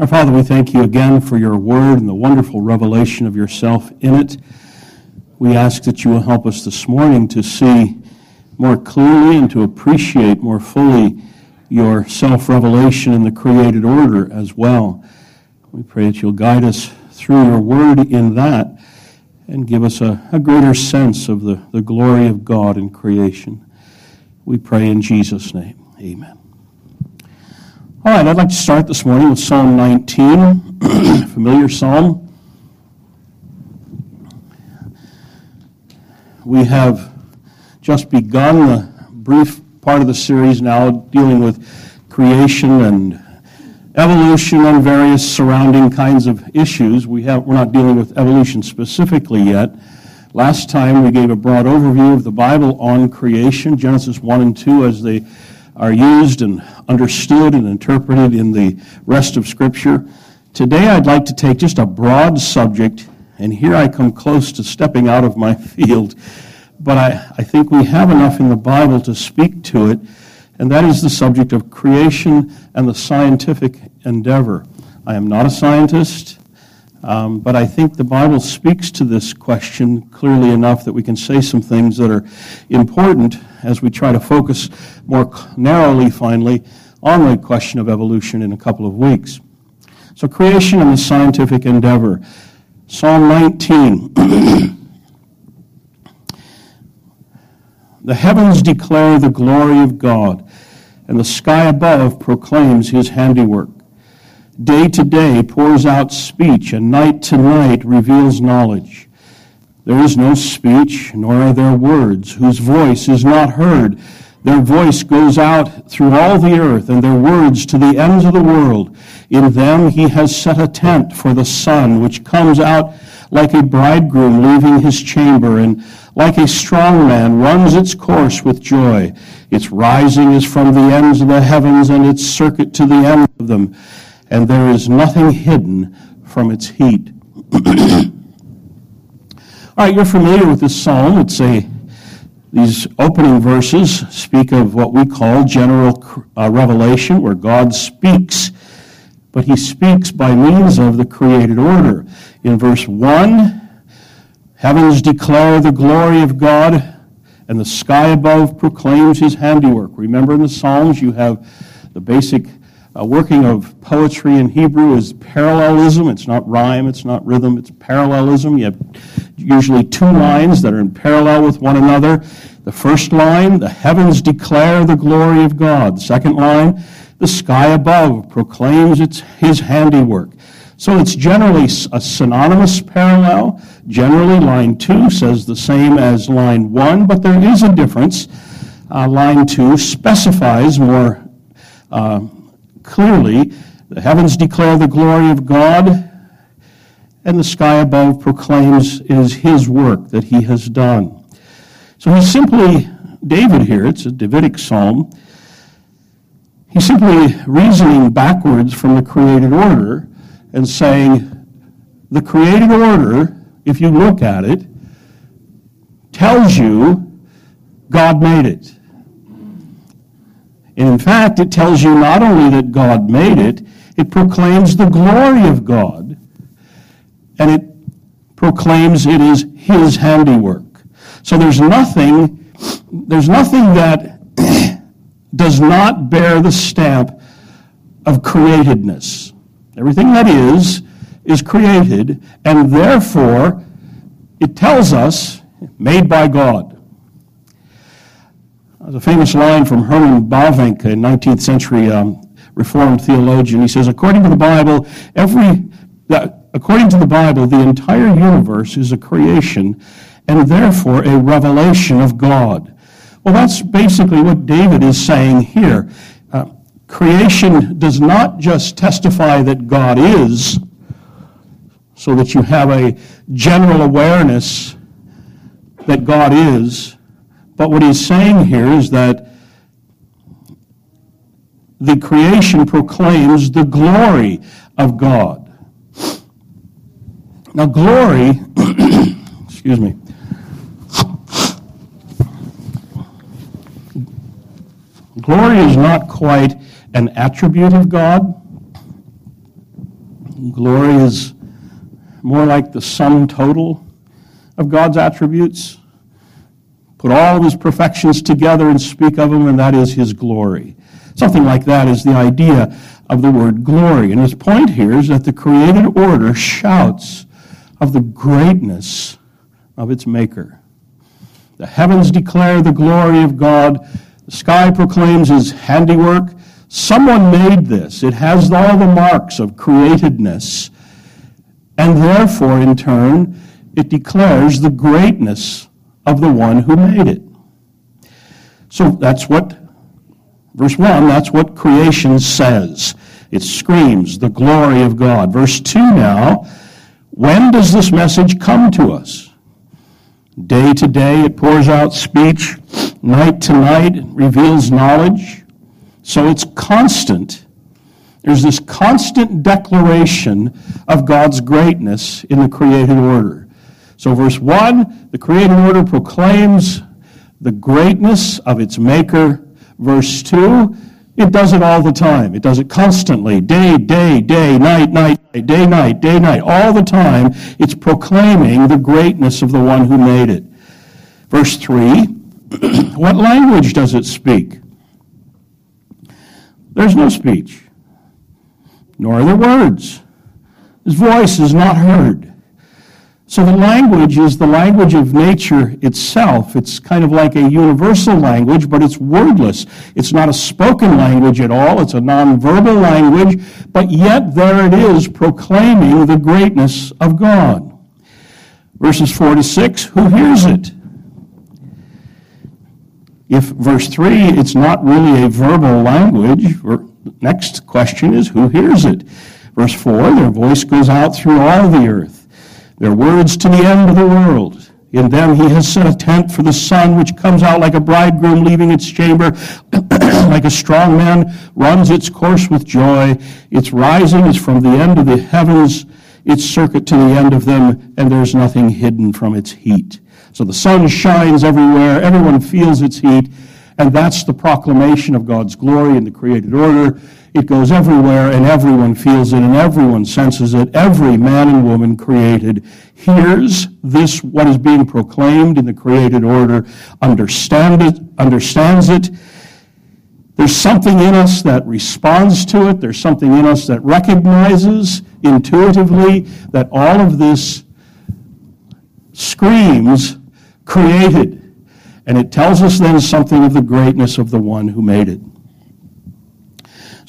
Our Father, we thank you again for your word and the wonderful revelation of yourself in it. We ask that you will help us this morning to see more clearly and to appreciate more fully your self revelation in the created order as well. We pray that you'll guide us through your word in that and give us a, a greater sense of the, the glory of God in creation. We pray in Jesus' name. Amen. All right, I'd like to start this morning with Psalm 19, familiar psalm. We have just begun the brief part of the series now dealing with creation and evolution and various surrounding kinds of issues. We have, we're not dealing with evolution specifically yet. Last time we gave a broad overview of the Bible on creation, Genesis 1 and 2, as they are used and understood and interpreted in the rest of Scripture. Today, I'd like to take just a broad subject, and here I come close to stepping out of my field, but I, I think we have enough in the Bible to speak to it, and that is the subject of creation and the scientific endeavor. I am not a scientist. Um, but I think the Bible speaks to this question clearly enough that we can say some things that are important as we try to focus more narrowly, finally, on the question of evolution in a couple of weeks. So, creation and the scientific endeavor. Psalm 19. the heavens declare the glory of God, and the sky above proclaims his handiwork. Day to day pours out speech, and night to night reveals knowledge. There is no speech, nor are there words, whose voice is not heard. Their voice goes out through all the earth, and their words to the ends of the world. In them he has set a tent for the sun, which comes out like a bridegroom leaving his chamber, and like a strong man runs its course with joy. Its rising is from the ends of the heavens, and its circuit to the end of them and there is nothing hidden from its heat. All right, you're familiar with this psalm. It's a these opening verses speak of what we call general uh, revelation, where God speaks, but he speaks by means of the created order. In verse 1, heavens declare the glory of God, and the sky above proclaims his handiwork. Remember in the Psalms, you have the basic uh, working of poetry in Hebrew is parallelism. It's not rhyme, it's not rhythm, it's parallelism. You have usually two lines that are in parallel with one another. The first line, the heavens declare the glory of God. The second line, the sky above proclaims its, his handiwork. So it's generally a synonymous parallel. Generally, line 2 says the same as line 1, but there is a difference. Uh, line 2 specifies more uh, clearly, the heavens declare the glory of God, and the sky above proclaims is his work that he has done. So he's simply, David here, it's a Davidic psalm, he's simply reasoning backwards from the created order and saying, the created order, if you look at it, tells you God made it. And in fact, it tells you not only that God made it, it proclaims the glory of God. And it proclaims it is his handiwork. So there's nothing, there's nothing that does not bear the stamp of createdness. Everything that is, is created, and therefore it tells us, made by God. There's a famous line from Herman Bavinck, a 19th century um, Reformed theologian. He says, according to the Bible, every, according to the Bible, the entire universe is a creation and therefore a revelation of God. Well, that's basically what David is saying here. Uh, creation does not just testify that God is, so that you have a general awareness that God is, but what he's saying here is that the creation proclaims the glory of God. Now, glory, excuse me, glory is not quite an attribute of God. Glory is more like the sum total of God's attributes. Put all his perfections together and speak of him, and that is his glory. Something like that is the idea of the word glory. And his point here is that the created order shouts of the greatness of its maker. The heavens declare the glory of God, the sky proclaims his handiwork. Someone made this. It has all the marks of createdness. And therefore, in turn, it declares the greatness of the one who made it. So that's what, verse 1, that's what creation says. It screams the glory of God. Verse 2 now, when does this message come to us? Day to day it pours out speech, night to night it reveals knowledge. So it's constant. There's this constant declaration of God's greatness in the created order. So, verse 1, the created order proclaims the greatness of its maker. Verse 2, it does it all the time. It does it constantly. Day, day, day, night, night, day, night, day, night. All the time, it's proclaiming the greatness of the one who made it. Verse 3 What language does it speak? There's no speech, nor are there words. His voice is not heard. So the language is the language of nature itself. It's kind of like a universal language, but it's wordless. It's not a spoken language at all. It's a nonverbal language, but yet there it is proclaiming the greatness of God. Verses 4 to 6, who hears it? If verse 3, it's not really a verbal language, next question is who hears it? Verse 4, their voice goes out through all the earth. Their words to the end of the world. In them he has set a tent for the sun, which comes out like a bridegroom leaving its chamber, like a strong man runs its course with joy. Its rising is from the end of the heavens, its circuit to the end of them, and there's nothing hidden from its heat. So the sun shines everywhere, everyone feels its heat, and that's the proclamation of God's glory in the created order. It goes everywhere, and everyone feels it, and everyone senses it. Every man and woman created hears this, what is being proclaimed in the created order, understand it, understands it. There's something in us that responds to it. There's something in us that recognizes intuitively that all of this screams created. And it tells us then something of the greatness of the one who made it.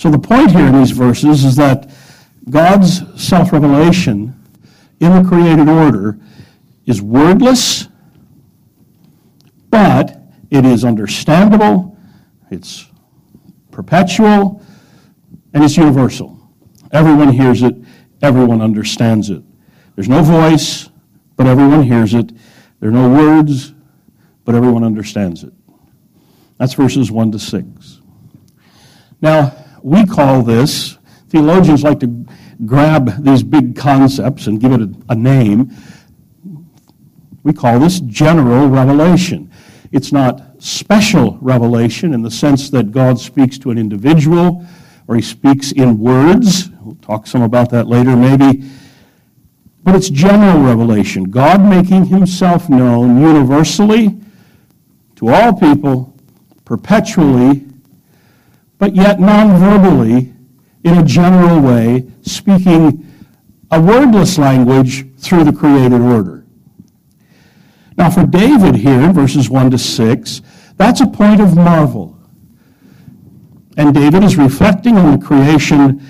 So the point here in these verses is that God's self revelation in the created order is wordless, but it is understandable, it's perpetual, and it's universal. Everyone hears it, everyone understands it. There's no voice, but everyone hears it. There are no words, but everyone understands it. That's verses 1 to 6. Now, we call this, theologians like to grab these big concepts and give it a, a name. We call this general revelation. It's not special revelation in the sense that God speaks to an individual or he speaks in words. We'll talk some about that later, maybe. But it's general revelation. God making himself known universally to all people, perpetually, but yet non-verbally, in a general way, speaking a wordless language through the created order. Now, for David here, verses 1 to 6, that's a point of marvel. And David is reflecting on the creation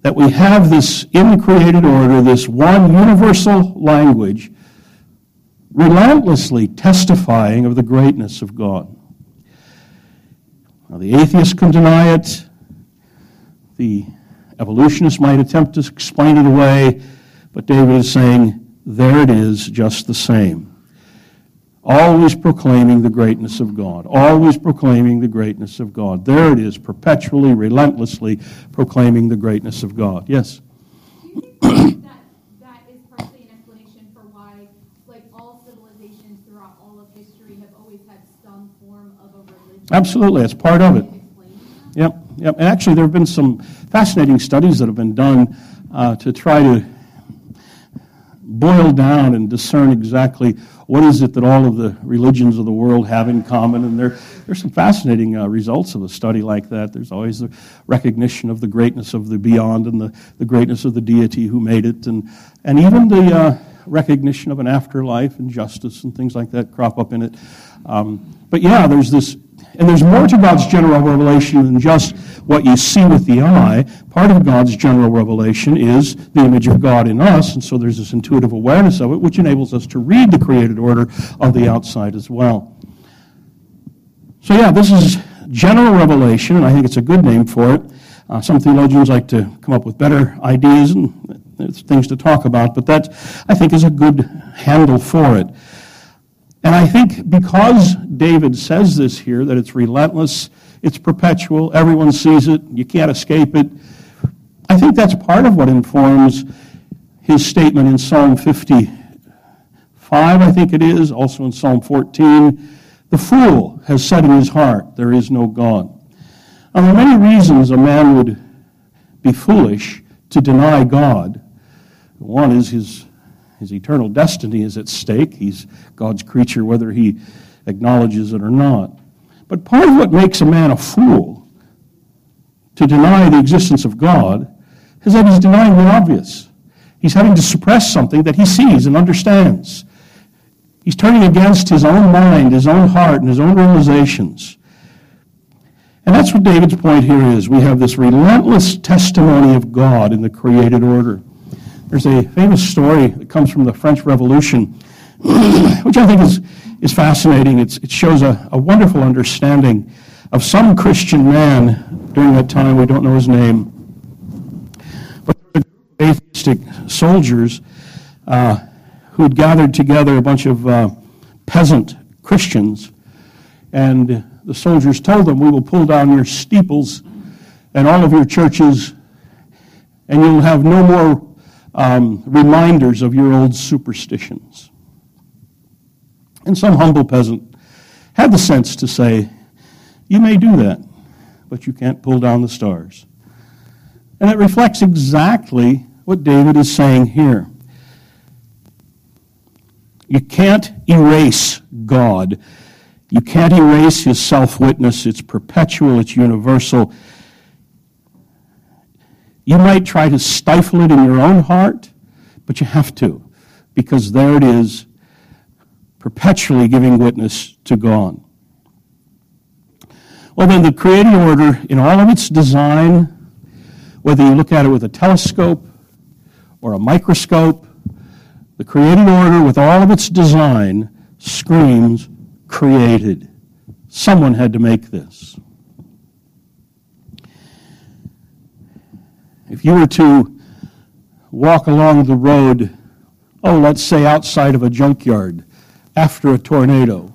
that we have this in the created order, this one universal language, relentlessly testifying of the greatness of God. Now, the atheist can deny it. The evolutionist might attempt to explain it away. But David is saying, there it is, just the same. Always proclaiming the greatness of God. Always proclaiming the greatness of God. There it is, perpetually, relentlessly proclaiming the greatness of God. Yes? Absolutely, it's part of it. Yep, yep. And actually, there have been some fascinating studies that have been done uh, to try to boil down and discern exactly what is it that all of the religions of the world have in common. And there, there's some fascinating uh, results of a study like that. There's always the recognition of the greatness of the beyond and the, the greatness of the deity who made it, and, and even the uh, recognition of an afterlife and justice and things like that crop up in it. Um, but yeah, there's this and there's more to God's general revelation than just what you see with the eye. Part of God's general revelation is the image of God in us, and so there's this intuitive awareness of it, which enables us to read the created order of the outside as well. So, yeah, this is general revelation, and I think it's a good name for it. Uh, some theologians like to come up with better ideas and things to talk about, but that, I think, is a good handle for it. And I think because David says this here, that it's relentless, it's perpetual, everyone sees it, you can't escape it, I think that's part of what informs his statement in Psalm 55, I think it is, also in Psalm 14. The fool has said in his heart, There is no God. Now, there are many reasons a man would be foolish to deny God. One is his his eternal destiny is at stake. He's God's creature, whether he acknowledges it or not. But part of what makes a man a fool to deny the existence of God is that he's denying the obvious. He's having to suppress something that he sees and understands. He's turning against his own mind, his own heart, and his own realizations. And that's what David's point here is. We have this relentless testimony of God in the created order. There's a famous story that comes from the French Revolution, which I think is, is fascinating. It's, it shows a, a wonderful understanding of some Christian man during that time. We don't know his name. But atheistic soldiers uh, who had gathered together a bunch of uh, peasant Christians, and the soldiers told them, We will pull down your steeples and all of your churches, and you'll have no more um, reminders of your old superstitions. And some humble peasant had the sense to say, You may do that, but you can't pull down the stars. And it reflects exactly what David is saying here. You can't erase God. You can't erase his self witness. It's perpetual, it's universal. You might try to stifle it in your own heart, but you have to, because there it is, perpetually giving witness to God. Well, then, the creating order, in all of its design, whether you look at it with a telescope or a microscope, the creating order, with all of its design, screams created. Someone had to make this. If you were to walk along the road, oh, let's say outside of a junkyard after a tornado,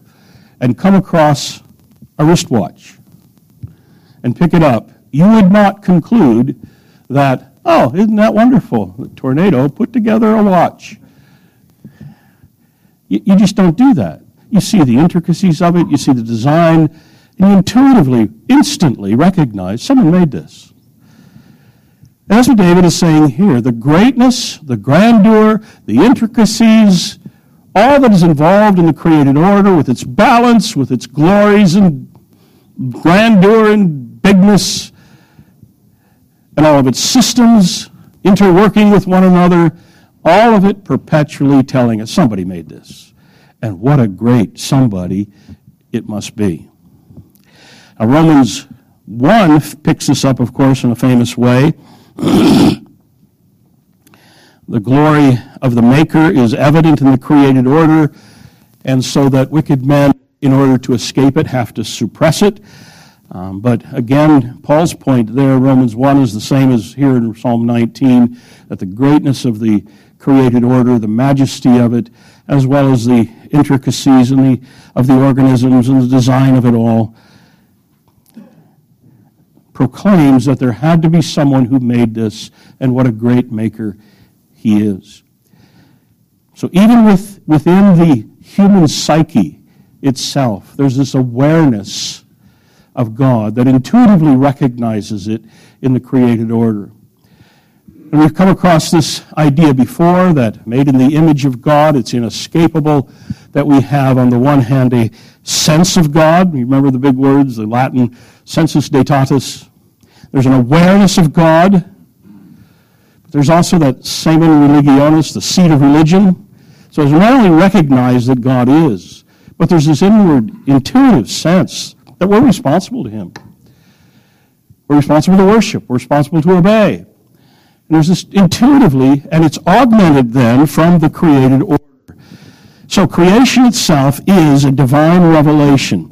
and come across a wristwatch and pick it up, you would not conclude that, oh, isn't that wonderful? The tornado put together a watch. You, you just don't do that. You see the intricacies of it, you see the design, and you intuitively, instantly recognize someone made this. That's what David is saying here. The greatness, the grandeur, the intricacies, all that is involved in the created order with its balance, with its glories and grandeur and bigness, and all of its systems interworking with one another, all of it perpetually telling us somebody made this. And what a great somebody it must be. Now, Romans 1 picks this up, of course, in a famous way. the glory of the Maker is evident in the created order, and so that wicked men, in order to escape it, have to suppress it. Um, but again, Paul's point there, Romans 1, is the same as here in Psalm 19, that the greatness of the created order, the majesty of it, as well as the intricacies and the, of the organisms and the design of it all, proclaims that there had to be someone who made this, and what a great maker he is. So, even with, within the human psyche itself, there's this awareness of God that intuitively recognizes it in the created order. And we've come across this idea before that made in the image of God, it's inescapable that we have, on the one hand, a sense of God. You remember the big words, the Latin sensus deitatis. There's an awareness of God. But there's also that semen religionis, the seat of religion. So it's not only recognize that God is, but there's this inward, intuitive sense that we're responsible to Him. We're responsible to worship. We're responsible to obey. And there's this intuitively, and it's augmented then from the created order. So creation itself is a divine revelation.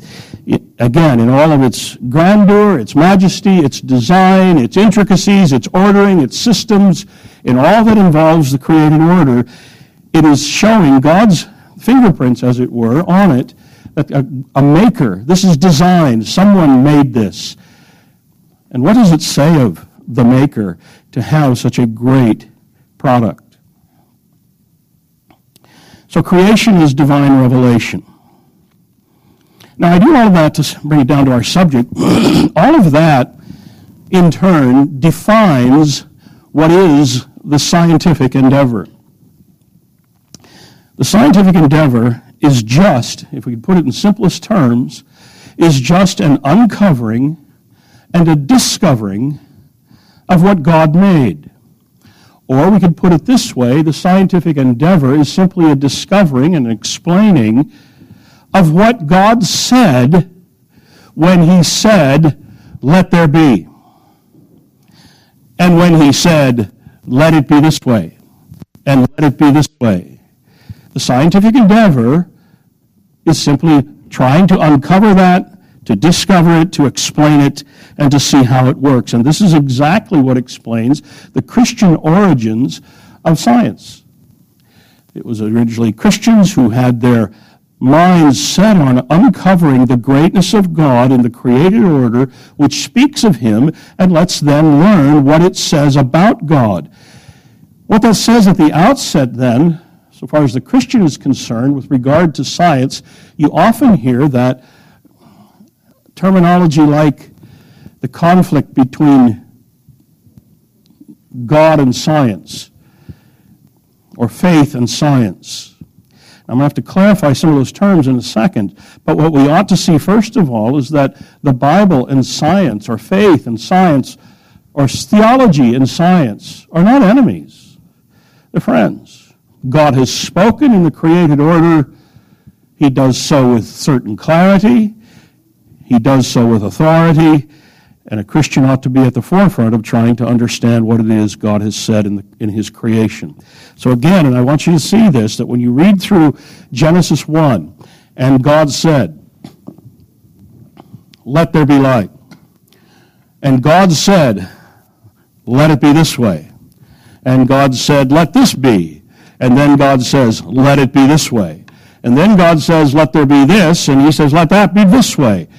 Again, in all of its grandeur, its majesty, its design, its intricacies, its ordering, its systems, in all that involves the created order, it is showing God's fingerprints, as it were, on it, that a, a maker, this is designed, someone made this. And what does it say of the maker to have such a great product. So creation is divine revelation. Now, I do all of that to bring it down to our subject. all of that, in turn, defines what is the scientific endeavor. The scientific endeavor is just, if we can put it in simplest terms, is just an uncovering and a discovering of what God made. Or we could put it this way the scientific endeavor is simply a discovering and explaining of what God said when He said, Let there be. And when He said, Let it be this way, and let it be this way. The scientific endeavor is simply trying to uncover that to discover it, to explain it, and to see how it works. And this is exactly what explains the Christian origins of science. It was originally Christians who had their minds set on uncovering the greatness of God in the created order, which speaks of Him and lets them learn what it says about God. What that says at the outset, then, so far as the Christian is concerned, with regard to science, you often hear that terminology like the conflict between God and science, or faith and science. I'm going to have to clarify some of those terms in a second, but what we ought to see first of all is that the Bible and science, or faith and science, or theology and science, are not enemies. They're friends. God has spoken in the created order. He does so with certain clarity. He does so with authority, and a Christian ought to be at the forefront of trying to understand what it is God has said in, the, in His creation. So, again, and I want you to see this, that when you read through Genesis 1, and God said, Let there be light. And God said, Let it be this way. And God said, Let this be. And then God says, Let it be this way. And then God says, Let there be this. And He says, Let that be this way.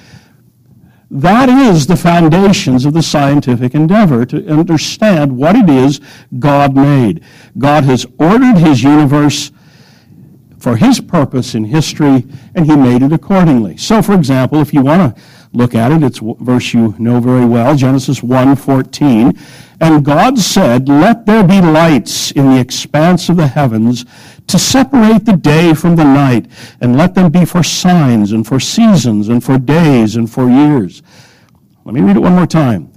That is the foundations of the scientific endeavor to understand what it is God made. God has ordered his universe for his purpose in history, and he made it accordingly. So, for example, if you want to look at it, it's verse you know very well, Genesis 1:14. And God said, Let there be lights in the expanse of the heavens to separate the day from the night, and let them be for signs and for seasons and for days and for years. Let me read it one more time.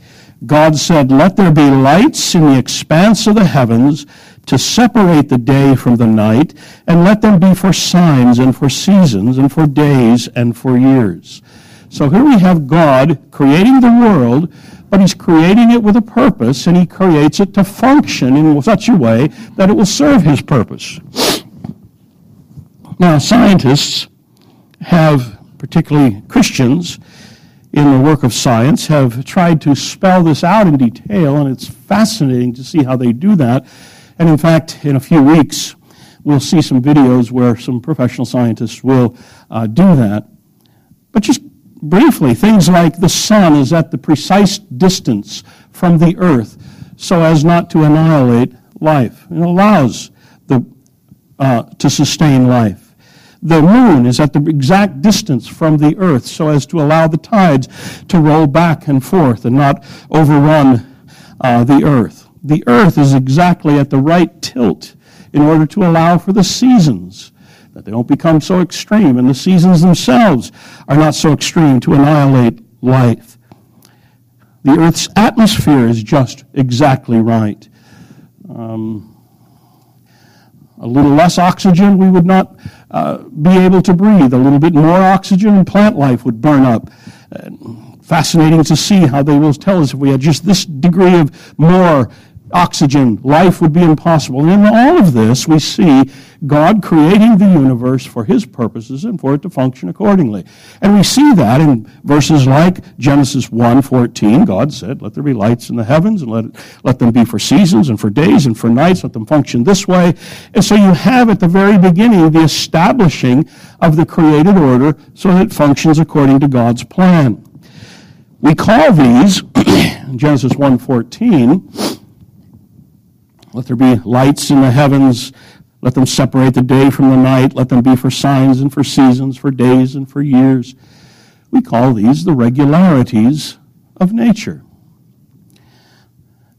God said, Let there be lights in the expanse of the heavens to separate the day from the night, and let them be for signs and for seasons and for days and for years. So here we have God creating the world, but he's creating it with a purpose, and he creates it to function in such a way that it will serve his purpose. Now, scientists have, particularly Christians, in the work of science, have tried to spell this out in detail, and it's fascinating to see how they do that. And in fact, in a few weeks, we'll see some videos where some professional scientists will uh, do that. But just briefly, things like the sun is at the precise distance from the earth so as not to annihilate life. It allows the, uh, to sustain life. The moon is at the exact distance from the earth so as to allow the tides to roll back and forth and not overrun uh, the earth. the earth is exactly at the right tilt in order to allow for the seasons, that they don't become so extreme, and the seasons themselves are not so extreme to annihilate life. The earth's atmosphere is just exactly right. Um, a little less oxygen, we would not uh, be able to breathe. A little bit more oxygen, and plant life would burn up. Uh, fascinating to see how they will tell us if we had just this degree of more oxygen, life would be impossible. And in all of this, we see God creating the universe for his purposes and for it to function accordingly. And we see that in verses like Genesis 1:14. God said, Let there be lights in the heavens, and let, it, let them be for seasons and for days and for nights, let them function this way. And so you have at the very beginning the establishing of the created order so that it functions according to God's plan. We call these, Genesis 1:14, let there be lights in the heavens. Let them separate the day from the night. Let them be for signs and for seasons, for days and for years. We call these the regularities of nature.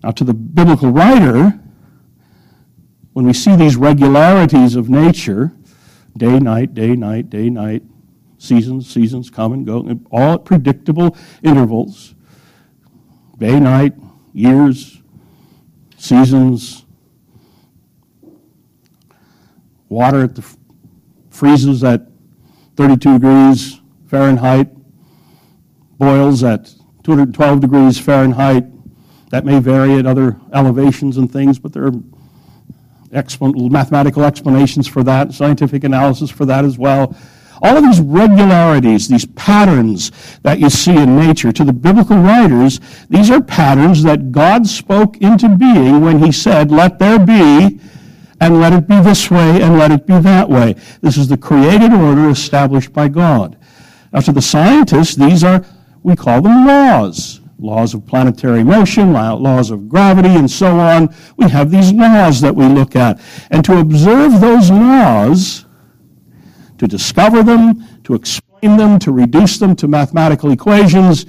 Now, to the biblical writer, when we see these regularities of nature, day, night, day, night, day, night, seasons, seasons come and go, all at predictable intervals, day, night, years, seasons, water at the, freezes at 32 degrees Fahrenheit, boils at 212 degrees Fahrenheit. That may vary at other elevations and things, but there are mathematical explanations for that, scientific analysis for that as well. All of these regularities, these patterns that you see in nature, to the biblical writers, these are patterns that God spoke into being when He said, Let there be, and let it be this way, and let it be that way. This is the created order established by God. Now, to the scientists, these are, we call them laws. Laws of planetary motion, laws of gravity, and so on. We have these laws that we look at. And to observe those laws, to discover them, to explain them, to reduce them to mathematical equations.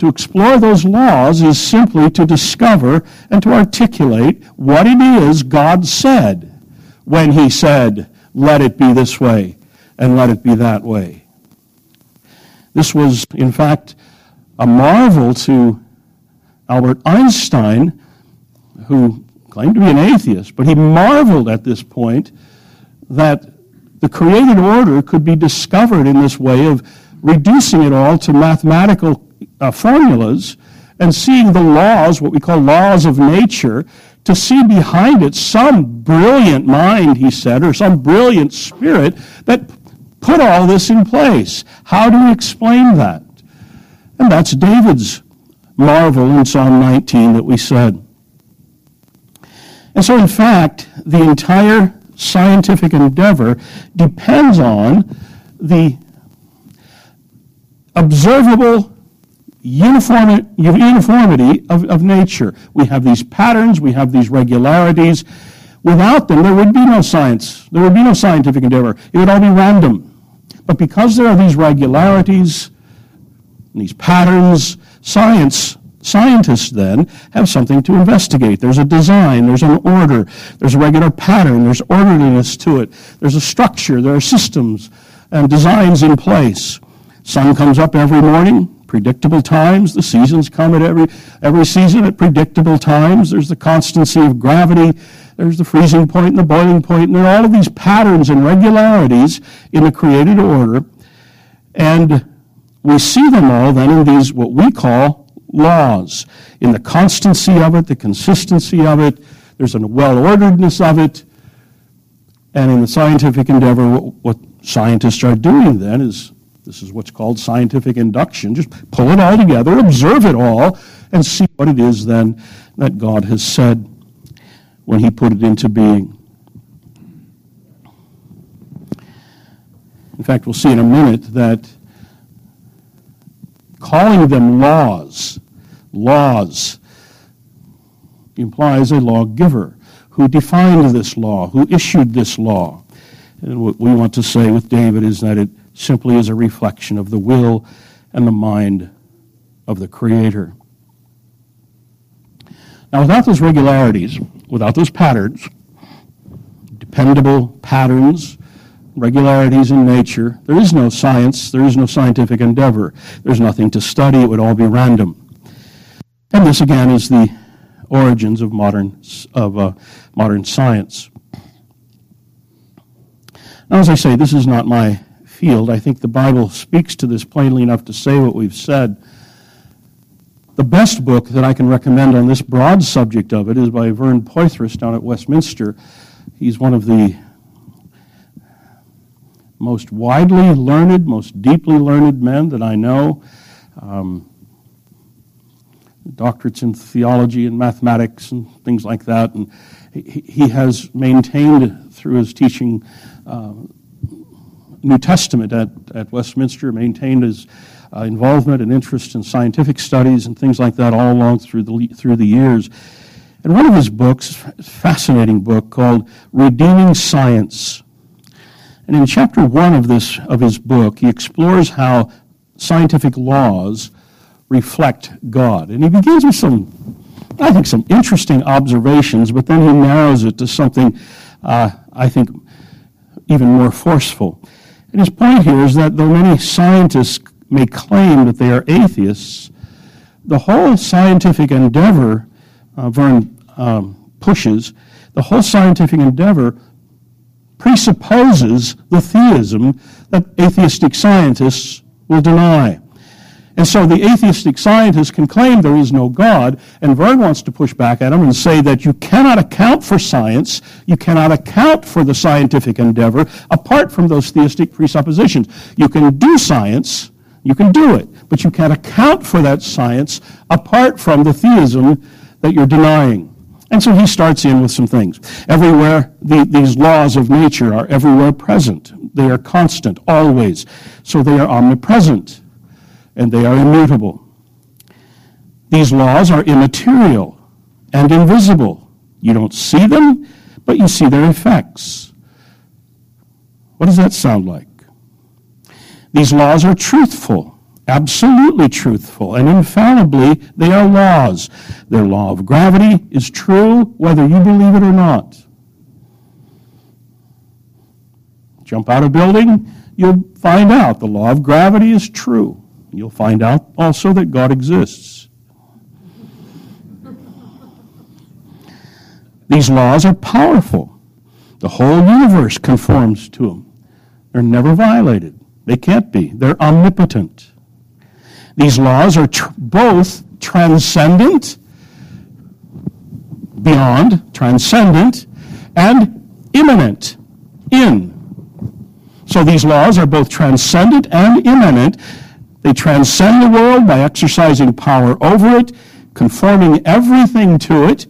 To explore those laws is simply to discover and to articulate what it is God said when He said, let it be this way and let it be that way. This was, in fact, a marvel to Albert Einstein, who claimed to be an atheist, but he marveled at this point that the created order could be discovered in this way of reducing it all to mathematical uh, formulas and seeing the laws, what we call laws of nature, to see behind it some brilliant mind, he said, or some brilliant spirit that put all this in place. How do we explain that? And that's David's marvel in Psalm 19 that we said. And so, in fact, the entire scientific endeavor depends on the observable uniformity, of, of nature. We have these patterns, we have these regularities. Without them, there would be no science. There would be no scientific endeavor. It would all be random. But because there are these regularities, these patterns, science Scientists then have something to investigate. There's a design, there's an order, there's a regular pattern, there's orderliness to it, there's a structure, there are systems and designs in place. Sun comes up every morning, predictable times. The seasons come at every, every season at predictable times. There's the constancy of gravity. There's the freezing point and the boiling point. And there are all of these patterns and regularities in the created order. And we see them all then in these, what we call laws, in the constancy of it, the consistency of it, there's a well orderedness of it. And in the scientific endeavor, what, what scientists are doing then is this is what's called scientific induction. Just pull it all together, observe it all, and see what it is then that God has said when He put it into being. In fact, we'll see in a minute that calling them laws, laws, implies a lawgiver who defined this law, who issued this law. And what we want to say with David is that it simply is a reflection of the will and the mind of the Creator. Now, without those regularities, without those patterns, dependable patterns, regularities in nature, there is no science, there is no scientific endeavor. There's nothing to study, it would all be random. And this, again, is the origins of modern, of, uh, modern science. Now, as I say, this is not my field. I think the Bible speaks to this plainly enough to say what we've said. The best book that I can recommend on this broad subject of it is by Vern Poythress down at Westminster. He's one of the most widely learned, most deeply learned men that I know. Um, doctorates in theology and mathematics and things like that. And he, he has maintained through his teaching uh, New Testament at, at Westminster, maintained his uh, involvement and interest in scientific studies and things like that all along through the, through the years. And one of his books, fascinating book called Redeeming Science. And in chapter one of this of his book, he explores how scientific laws reflect God. And he begins with some, I think, some interesting observations, but then he narrows it to something uh, I think even more forceful. And his point here is that though many scientists may claim that they are atheists, the whole scientific endeavor, uh, Vern um, pushes, the whole scientific endeavor presupposes the theism that atheistic scientists will deny. And so the atheistic scientists can claim there is no God, and Vern wants to push back at them and say that you cannot account for science, you cannot account for the scientific endeavor apart from those theistic presuppositions. You can do science, you can do it, but you can't account for that science apart from the theism that you're denying. And so he starts in with some things. Everywhere, the, these laws of nature are everywhere present. They are constant, always. So they are omnipresent and they are immutable. These laws are immaterial and invisible. You don't see them, but you see their effects. What does that sound like? These laws are truthful, absolutely truthful, and infallibly they are laws. Their law of gravity is true whether you believe it or not. Jump out of a building, you'll find out the law of gravity is true. You'll find out also that God exists. These laws are powerful. The whole universe conforms to them. They're never violated. They can't be. They're omnipotent. These laws are tr- both transcendent, beyond, transcendent, and immanent, in. So these laws are both transcendent and immanent. They transcend the world by exercising power over it, conforming everything to it,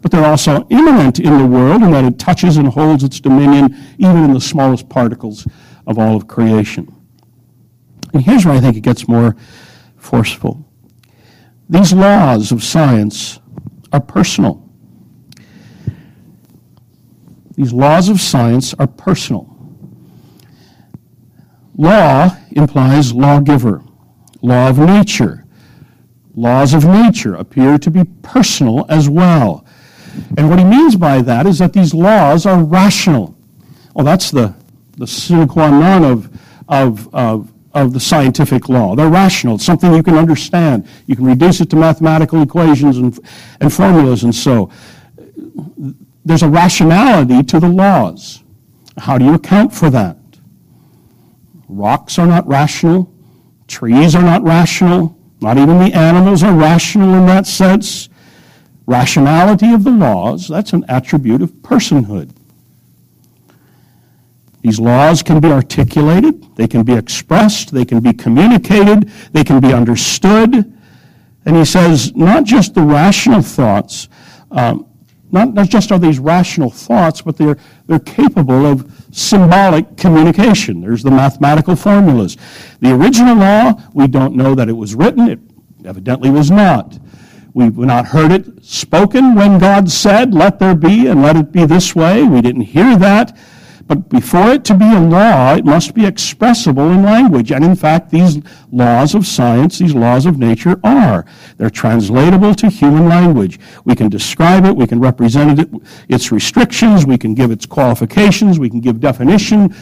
but they're also immanent in the world in that it touches and holds its dominion even in the smallest particles of all of creation. And here's where I think it gets more forceful. These laws of science are personal. These laws of science are personal. Law implies lawgiver law of nature. Laws of nature appear to be personal as well. And what he means by that is that these laws are rational. Well, that's the, the sine qua non of, of, of, of the scientific law. They're rational. It's something you can understand. You can reduce it to mathematical equations and, and formulas and so. There's a rationality to the laws. How do you account for that? Rocks are not rational. Trees are not rational. Not even the animals are rational in that sense. Rationality of the laws, that's an attribute of personhood. These laws can be articulated, they can be expressed, they can be communicated, they can be understood. And he says, not just the rational thoughts, um, not, not just are these rational thoughts, but they're, they're capable of symbolic communication. There's the mathematical formulas. The original law, we don't know that it was written. It evidently was not. We've not heard it spoken when God said, let there be and let it be this way. We didn't hear that. But before it to be a law, it must be expressible in language. And in fact, these laws of science, these laws of nature are. They're translatable to human language. We can describe it, we can represent it, its restrictions, we can give its qualifications, we can give definition,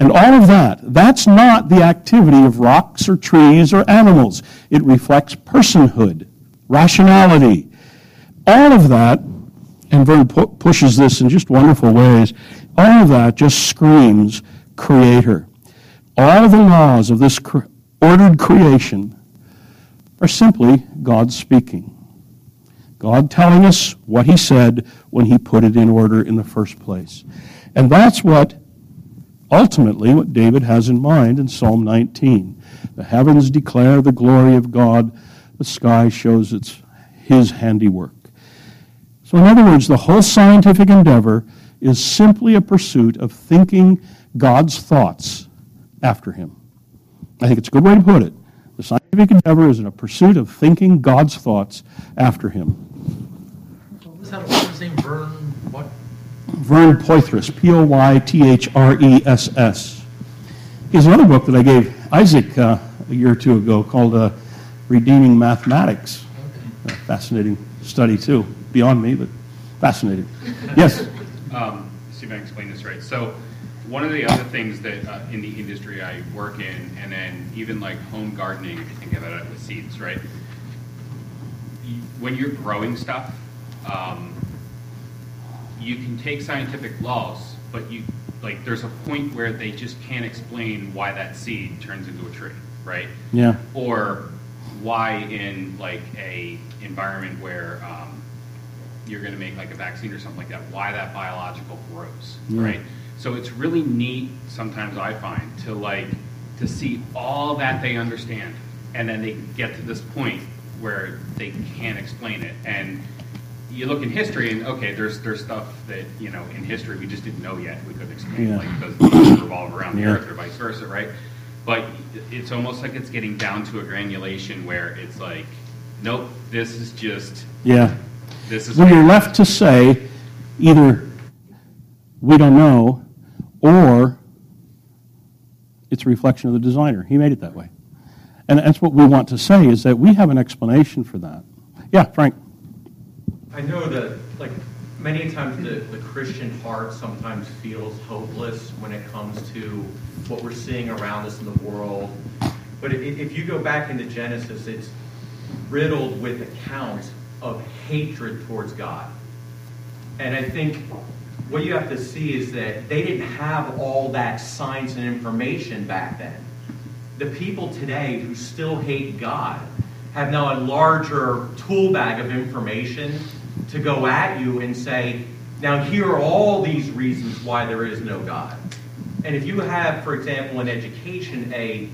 and all of that. That's not the activity of rocks or trees or animals. It reflects personhood, rationality. All of that, and Vern pu- pushes this in just wonderful ways, all of that just screams creator. All the laws of this cre- ordered creation are simply God speaking. God telling us what he said when he put it in order in the first place. And that's what ultimately what David has in mind in Psalm 19. The heavens declare the glory of God, the sky shows its his handiwork. So in other words, the whole scientific endeavor is simply a pursuit of thinking God's thoughts after him. I think it's a good way to put it. The scientific endeavor is in a pursuit of thinking God's thoughts after him. What was that woman's name? Vern what? Verne Poythress, P O Y T H R E S S. Here's another book that I gave Isaac uh, a year or two ago called uh, Redeeming Mathematics. A fascinating study, too. Beyond me, but fascinating. Yes? Um, see if I can explain this right. So, one of the other things that uh, in the industry I work in, and then even like home gardening, if you think about it with seeds, right? When you're growing stuff, um, you can take scientific laws, but you like there's a point where they just can't explain why that seed turns into a tree, right? Yeah. Or why in like a environment where um, you're going to make like a vaccine or something like that, why that biological grows, Yeah. right? So it's really neat sometimes I find to like to see all that they understand, and then they get to this point where they can't explain it, and you look in history and okay, there's there's stuff that you know in history we just didn't know yet, we couldn't explain, Yeah. like does the revolve around the Yeah. earth or vice versa, right? But it's almost like it's getting down to a granulation where it's like, nope, this is just Yeah. This is When you're left to say either we don't know or it's a reflection of the designer. He made it that way. And that's what we want to say is that we have an explanation for that. Yeah, Frank. I know that, like, many times the, the Christian heart sometimes feels hopeless when it comes to what we're seeing around us in the world. But i- if you go back into Genesis, it's riddled with accounts of hatred towards God. And I think what you have to see is that they didn't have all that science and information back then. The people today who still hate God have now a larger tool bag of information to go at you and say, now here are all these reasons why there is no God. And if you have, for example, in education, a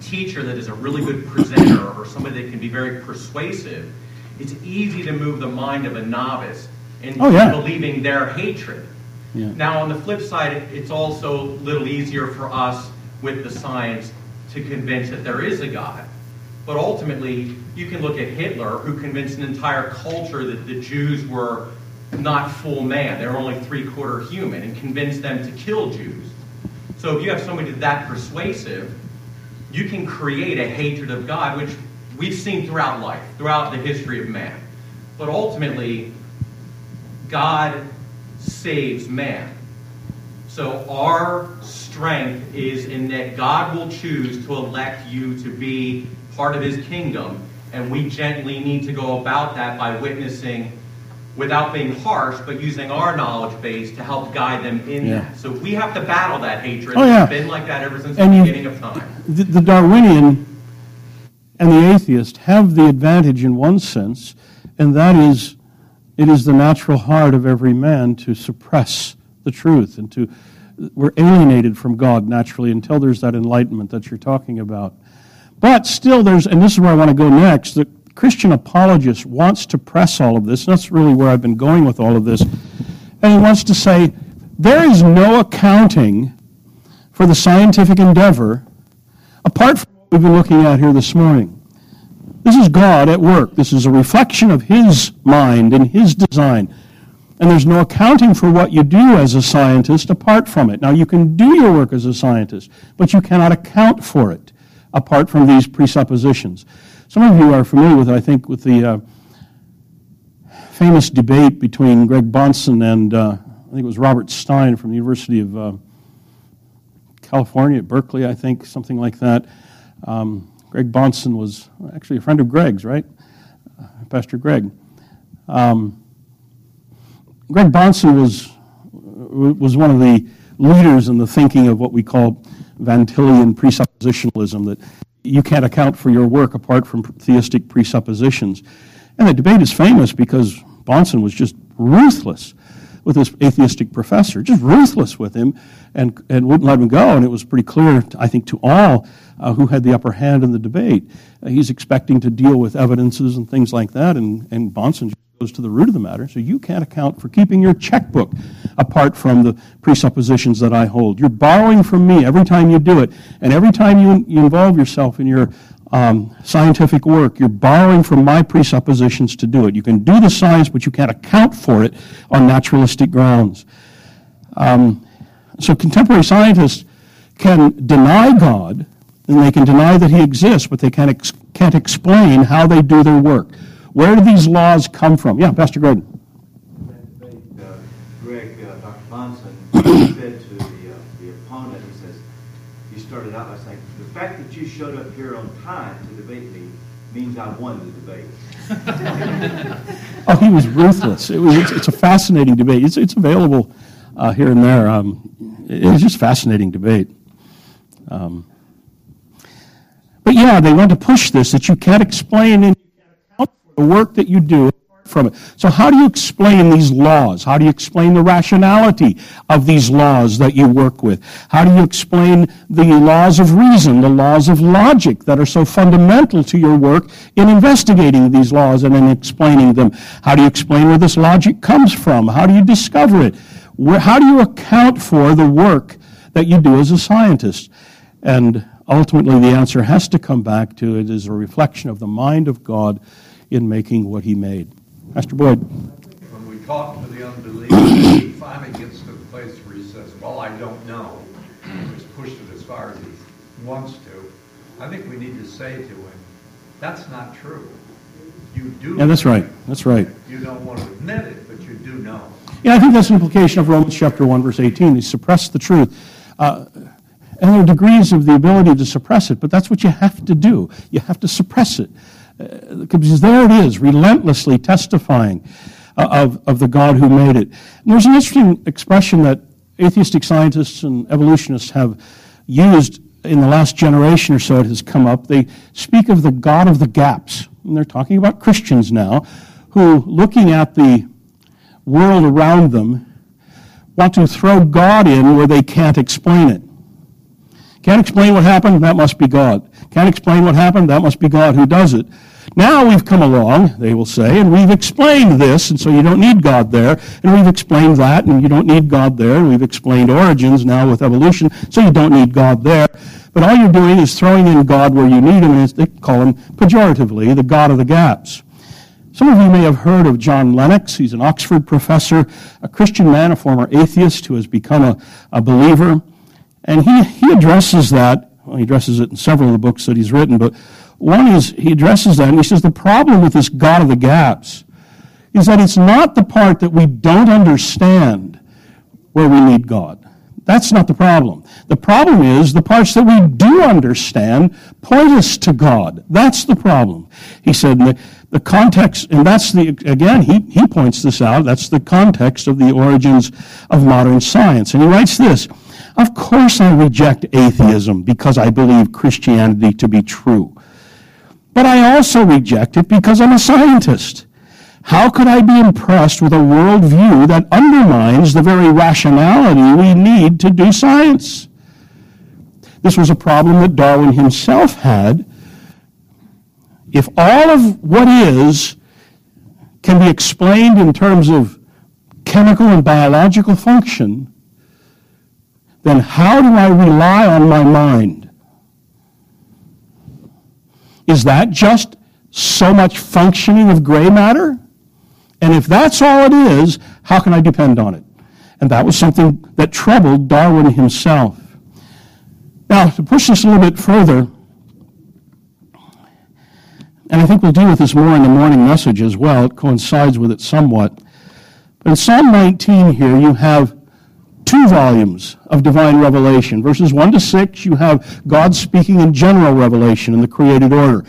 teacher that is a really good presenter or somebody that can be very persuasive, it's easy to move the mind of a novice into Oh, yeah. believing their hatred. Yeah. Now, on the flip side, it's also a little easier for us with the science to convince that there is a God. But ultimately, you can look at Hitler, who convinced an entire culture that the Jews were not full man, they were only three quarter human, and convinced them to kill Jews. So if you have somebody that persuasive, you can create a hatred of God, which we've seen throughout life, throughout the history of man. But ultimately, God saves man. So our strength is in that God will choose to elect you to be part of his kingdom, and we gently need to go about that by witnessing without being harsh, but using our knowledge base to help guide them in Yeah. that. So we have to battle that hatred. Oh, yeah. It's been like that ever since And the you- beginning of time. The, the Darwinian and the atheist have the advantage in one sense, and that is it is the natural heart of every man to suppress the truth and to we're alienated from God naturally until there's that enlightenment that you're talking about. But still there's and this is where I want to go next, the Christian apologist wants to press all of this, that's really where I've been going with all of this. And he wants to say there is no accounting for the scientific endeavor apart from we've been looking at here this morning. This is God at work. This is a reflection of His mind and His design. And there's no accounting for what you do as a scientist apart from it. Now, you can do your work as a scientist, but you cannot account for it apart from these presuppositions. Some of you are familiar with, I think, with the uh, famous debate between Greg Bahnsen and uh, I think it was Robert Stein from the University of uh, California Berkeley, I think, something like that. Um, Greg Bahnsen was actually a friend of Greg's, right? Uh, Pastor Greg. Um, Greg Bahnsen was, was one of the leaders in the thinking of what we call Van Tillian presuppositionalism, that you can't account for your work apart from theistic presuppositions. And the debate is famous because Bahnsen was just ruthless with this atheistic professor, just ruthless with him, and, and wouldn't let him go. And it was pretty clear, I think, to all uh, who had the upper hand in the debate. Uh, he's expecting to deal with evidences and things like that, and, and Bahnsen goes to the root of the matter. So you can't account for keeping your checkbook apart from the presuppositions that I hold. You're borrowing from me every time you do it. And every time you, you involve yourself in your um, scientific work, you're borrowing from my presuppositions to do it. You can do the science, but you can't account for it on naturalistic grounds. Um, so contemporary scientists can deny God, and they can deny that he exists, but they can't, ex- can't explain how they do their work. Where do these laws come from? Yeah, Pastor Gordon. Uh, Greg, uh, Dr. Bahnsen said to the, uh, the opponent, he says, he started out by saying, the fact that you showed up here on time to debate me means I won the debate. oh, he was ruthless. It was, it's, it's, a fascinating debate. It's, it's available uh, here and there. Um, it was just fascinating debate. Um, but yeah, they want to push this that you can't explain in the work that you do from it. So how do you explain these laws? How do you explain the rationality of these laws that you work with? How do you explain the laws of reason, the laws of logic that are so fundamental to your work in investigating these laws and in explaining them? How do you explain where this logic comes from? How do you discover it? Where, how do you account for the work that you do as a scientist? And ultimately the answer has to come back to it is a reflection of the mind of God in making what he made. Pastor Boyd. When we talk to the unbeliever, he finally gets to the place where he says, Well, I don't know. He's pushed it as far as he wants to. I think we need to say to him, That's not true. You do. Yeah, that's right. That's right. You don't want to admit it, but you do know. Yeah, I think that's an implication of Romans chapter 1, verse 18. They suppress the truth. Uh, and there are degrees of the ability to suppress it, but that's what you have to do. You have to suppress it because there it is, relentlessly testifying uh, of, of the God who made it. And there's an interesting expression that atheistic scientists and evolutionists have used in the last generation or so, it has come up. They speak of the God of the gaps. And they're talking about Christians now who, looking at the world around them, want to throw God in where they can't explain it. Can't explain what happened? That must be God. Can't explain what happened? That must be God who does it. Now we've come along, they will say, and we've explained this, and so you don't need God there. And we've explained that, and you don't need God there. And we've explained origins now with evolution, so you don't need God there. But all you're doing is throwing in God where you need him, and they call him pejoratively the God of the gaps. Some of you may have heard of John Lennox. He's an Oxford professor, a Christian man, a former atheist who has become a, a believer. And he, he addresses that. Well, he addresses it in several of the books that he's written, but one is he addresses that and he says the problem with this God of the gaps is that it's not the part that we don't understand where we need God. That's not the problem. The problem is the parts that we do understand point us to God. That's the problem. He said the, context, and that's the, again, he, he points this out, that's the context of the origins of modern science. And he writes this, of course I reject atheism because I believe Christianity to be true. But I also reject it because I'm a scientist. How could I be impressed with a worldview that undermines the very rationality we need to do science? This was a problem that Darwin himself had. If all of what is can be explained in terms of chemical and biological function, then how do I rely on my mind? Is that just so much functioning of gray matter? And if that's all it is, how can I depend on it? And that was something that troubled Darwin himself. Now, to push this a little bit further, and I think we'll deal with this more in the morning message as well, it coincides with it somewhat. But in Psalm 19 here, you have two volumes of divine revelation. Verses 1 to 6, you have God speaking in general revelation in the created order.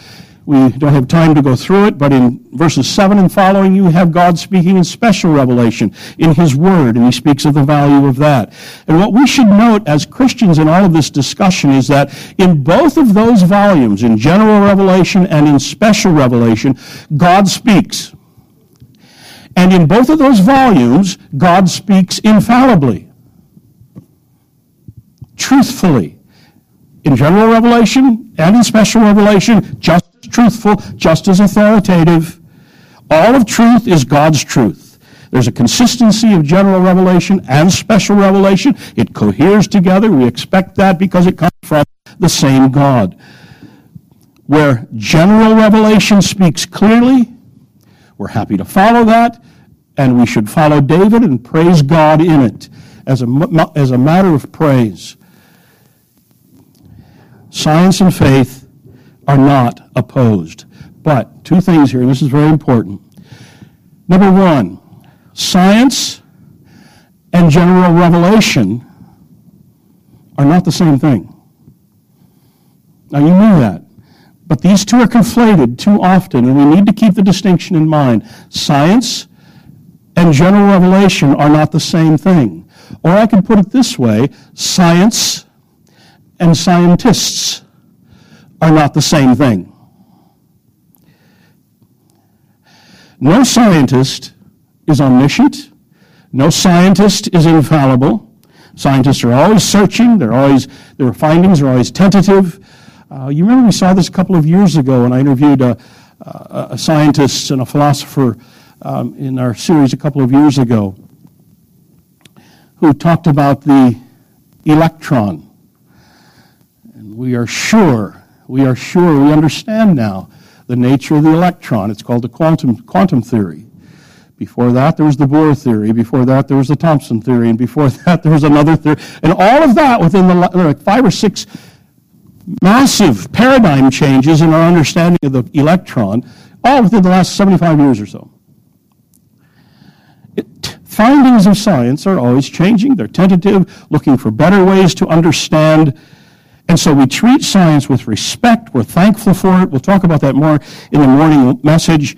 We don't have time to go through it, but in verses 7 and following, you have God speaking in special revelation in His Word, and He speaks of the value of that. And what we should note as Christians in all of this discussion is that in both of those volumes, in general revelation and in special revelation, God speaks. And in both of those volumes, God speaks infallibly, truthfully. In general revelation and in special revelation, just as truthful, just as authoritative. All of truth is God's truth. There's a consistency of general revelation and special revelation. It coheres together. We expect that because it comes from the same God. Where general revelation speaks clearly, we're happy to follow that, and we should follow David and praise God in it as a, as a matter of praise. Science and faith are not opposed. But two things here, and this is very important. Number one, science and general revelation are not the same thing. Now, you knew that. But these two are conflated too often, and we need to keep the distinction in mind. Science and general revelation are not the same thing. Or I can put it this way science and scientists are not the same thing. No scientist is omniscient. No scientist is infallible. Scientists are always searching. They're always, their findings are always tentative. Uh, you remember we saw this a couple of years ago when I interviewed a, a, a scientist and a philosopher um, in our series a couple of years ago who talked about the electron. We are sure, we are sure, we understand now the nature of the electron. It's called the quantum, quantum theory. Before that, there was the Bohr theory. Before that, there was the Thomson theory. And before that, there was another theory. And all of that within the like five or six massive paradigm changes in our understanding of the electron, all within the last 75 years or so. It, findings of science are always changing. They're tentative, looking for better ways to understand. And so we treat science with respect. We're thankful for it. We'll talk about that more in the morning message.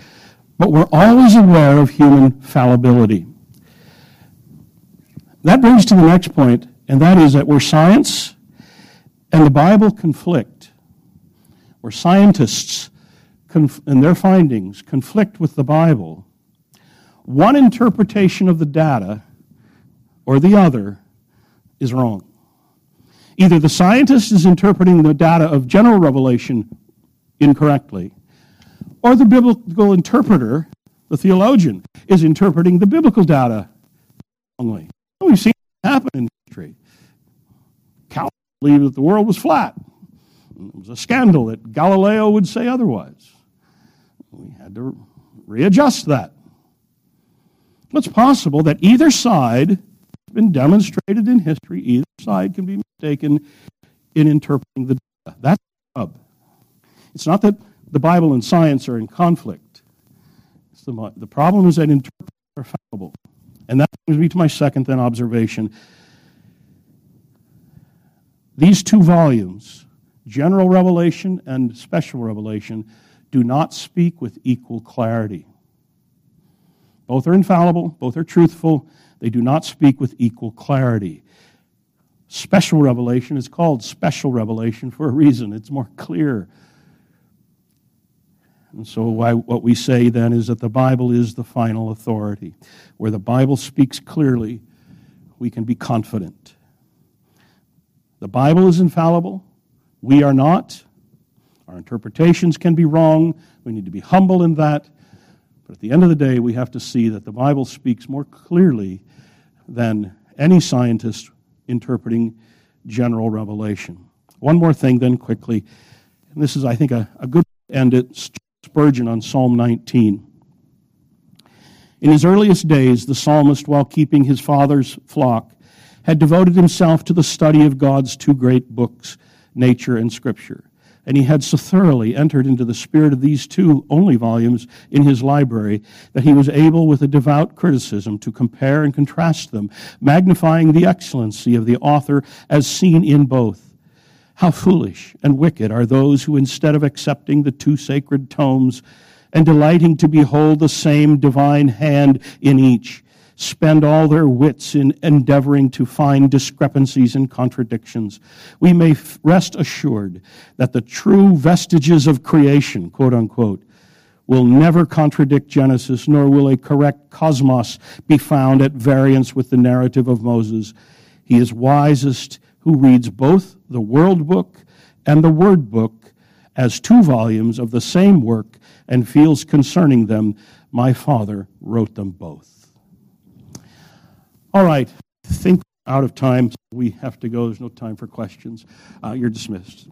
But we're always aware of human fallibility. That brings to the next point, and that is that where science and the Bible conflict, where scientists conf- and their findings conflict with the Bible, one interpretation of the data or the other is wrong. Either the scientist is interpreting the data of general revelation incorrectly, or the biblical interpreter, the theologian, is interpreting the biblical data wrongly. We've seen it happen in history. Calvin believed that the world was flat. It was a scandal that Galileo would say otherwise. We had to readjust that. It's possible that either side has been demonstrated in history, either side can be mistaken in interpreting the data. That's the rub. It's not that the Bible and science are in conflict. The, the, problem is that interpreters are fallible. And that brings me to my second then observation. These two volumes, general revelation and special revelation, do not speak with equal clarity. Both are infallible, both are truthful. They do not speak with equal clarity. Special revelation is called special revelation for a reason. It's more clear. And so, what we say then is that the Bible is the final authority. Where the Bible speaks clearly, we can be confident. The Bible is infallible. We are not. Our interpretations can be wrong. We need to be humble in that. But at the end of the day, we have to see that the Bible speaks more clearly than any scientist interpreting general revelation. One more thing, then, quickly. And this is, I think, a, a good end at Spurgeon on Psalm 19. In his earliest days, the psalmist, while keeping his father's flock, had devoted himself to the study of God's two great books, nature and scripture. And he had so thoroughly entered into the spirit of these two only volumes in his library that he was able, with a devout criticism, to compare and contrast them, magnifying the excellency of the author as seen in both. How foolish and wicked are those who, instead of accepting the two sacred tomes and delighting to behold the same divine hand in each, spend all their wits in endeavoring to find discrepancies and contradictions. We may rest assured that the true vestiges of creation, quote unquote, will never contradict Genesis, nor will a correct cosmos be found at variance with the narrative of Moses. He is wisest who reads both the World Book and the Word Book as two volumes of the same work and feels concerning them, My Father wrote them both. All right, think out of time. We have to go. There's no time for questions. Uh, you're dismissed.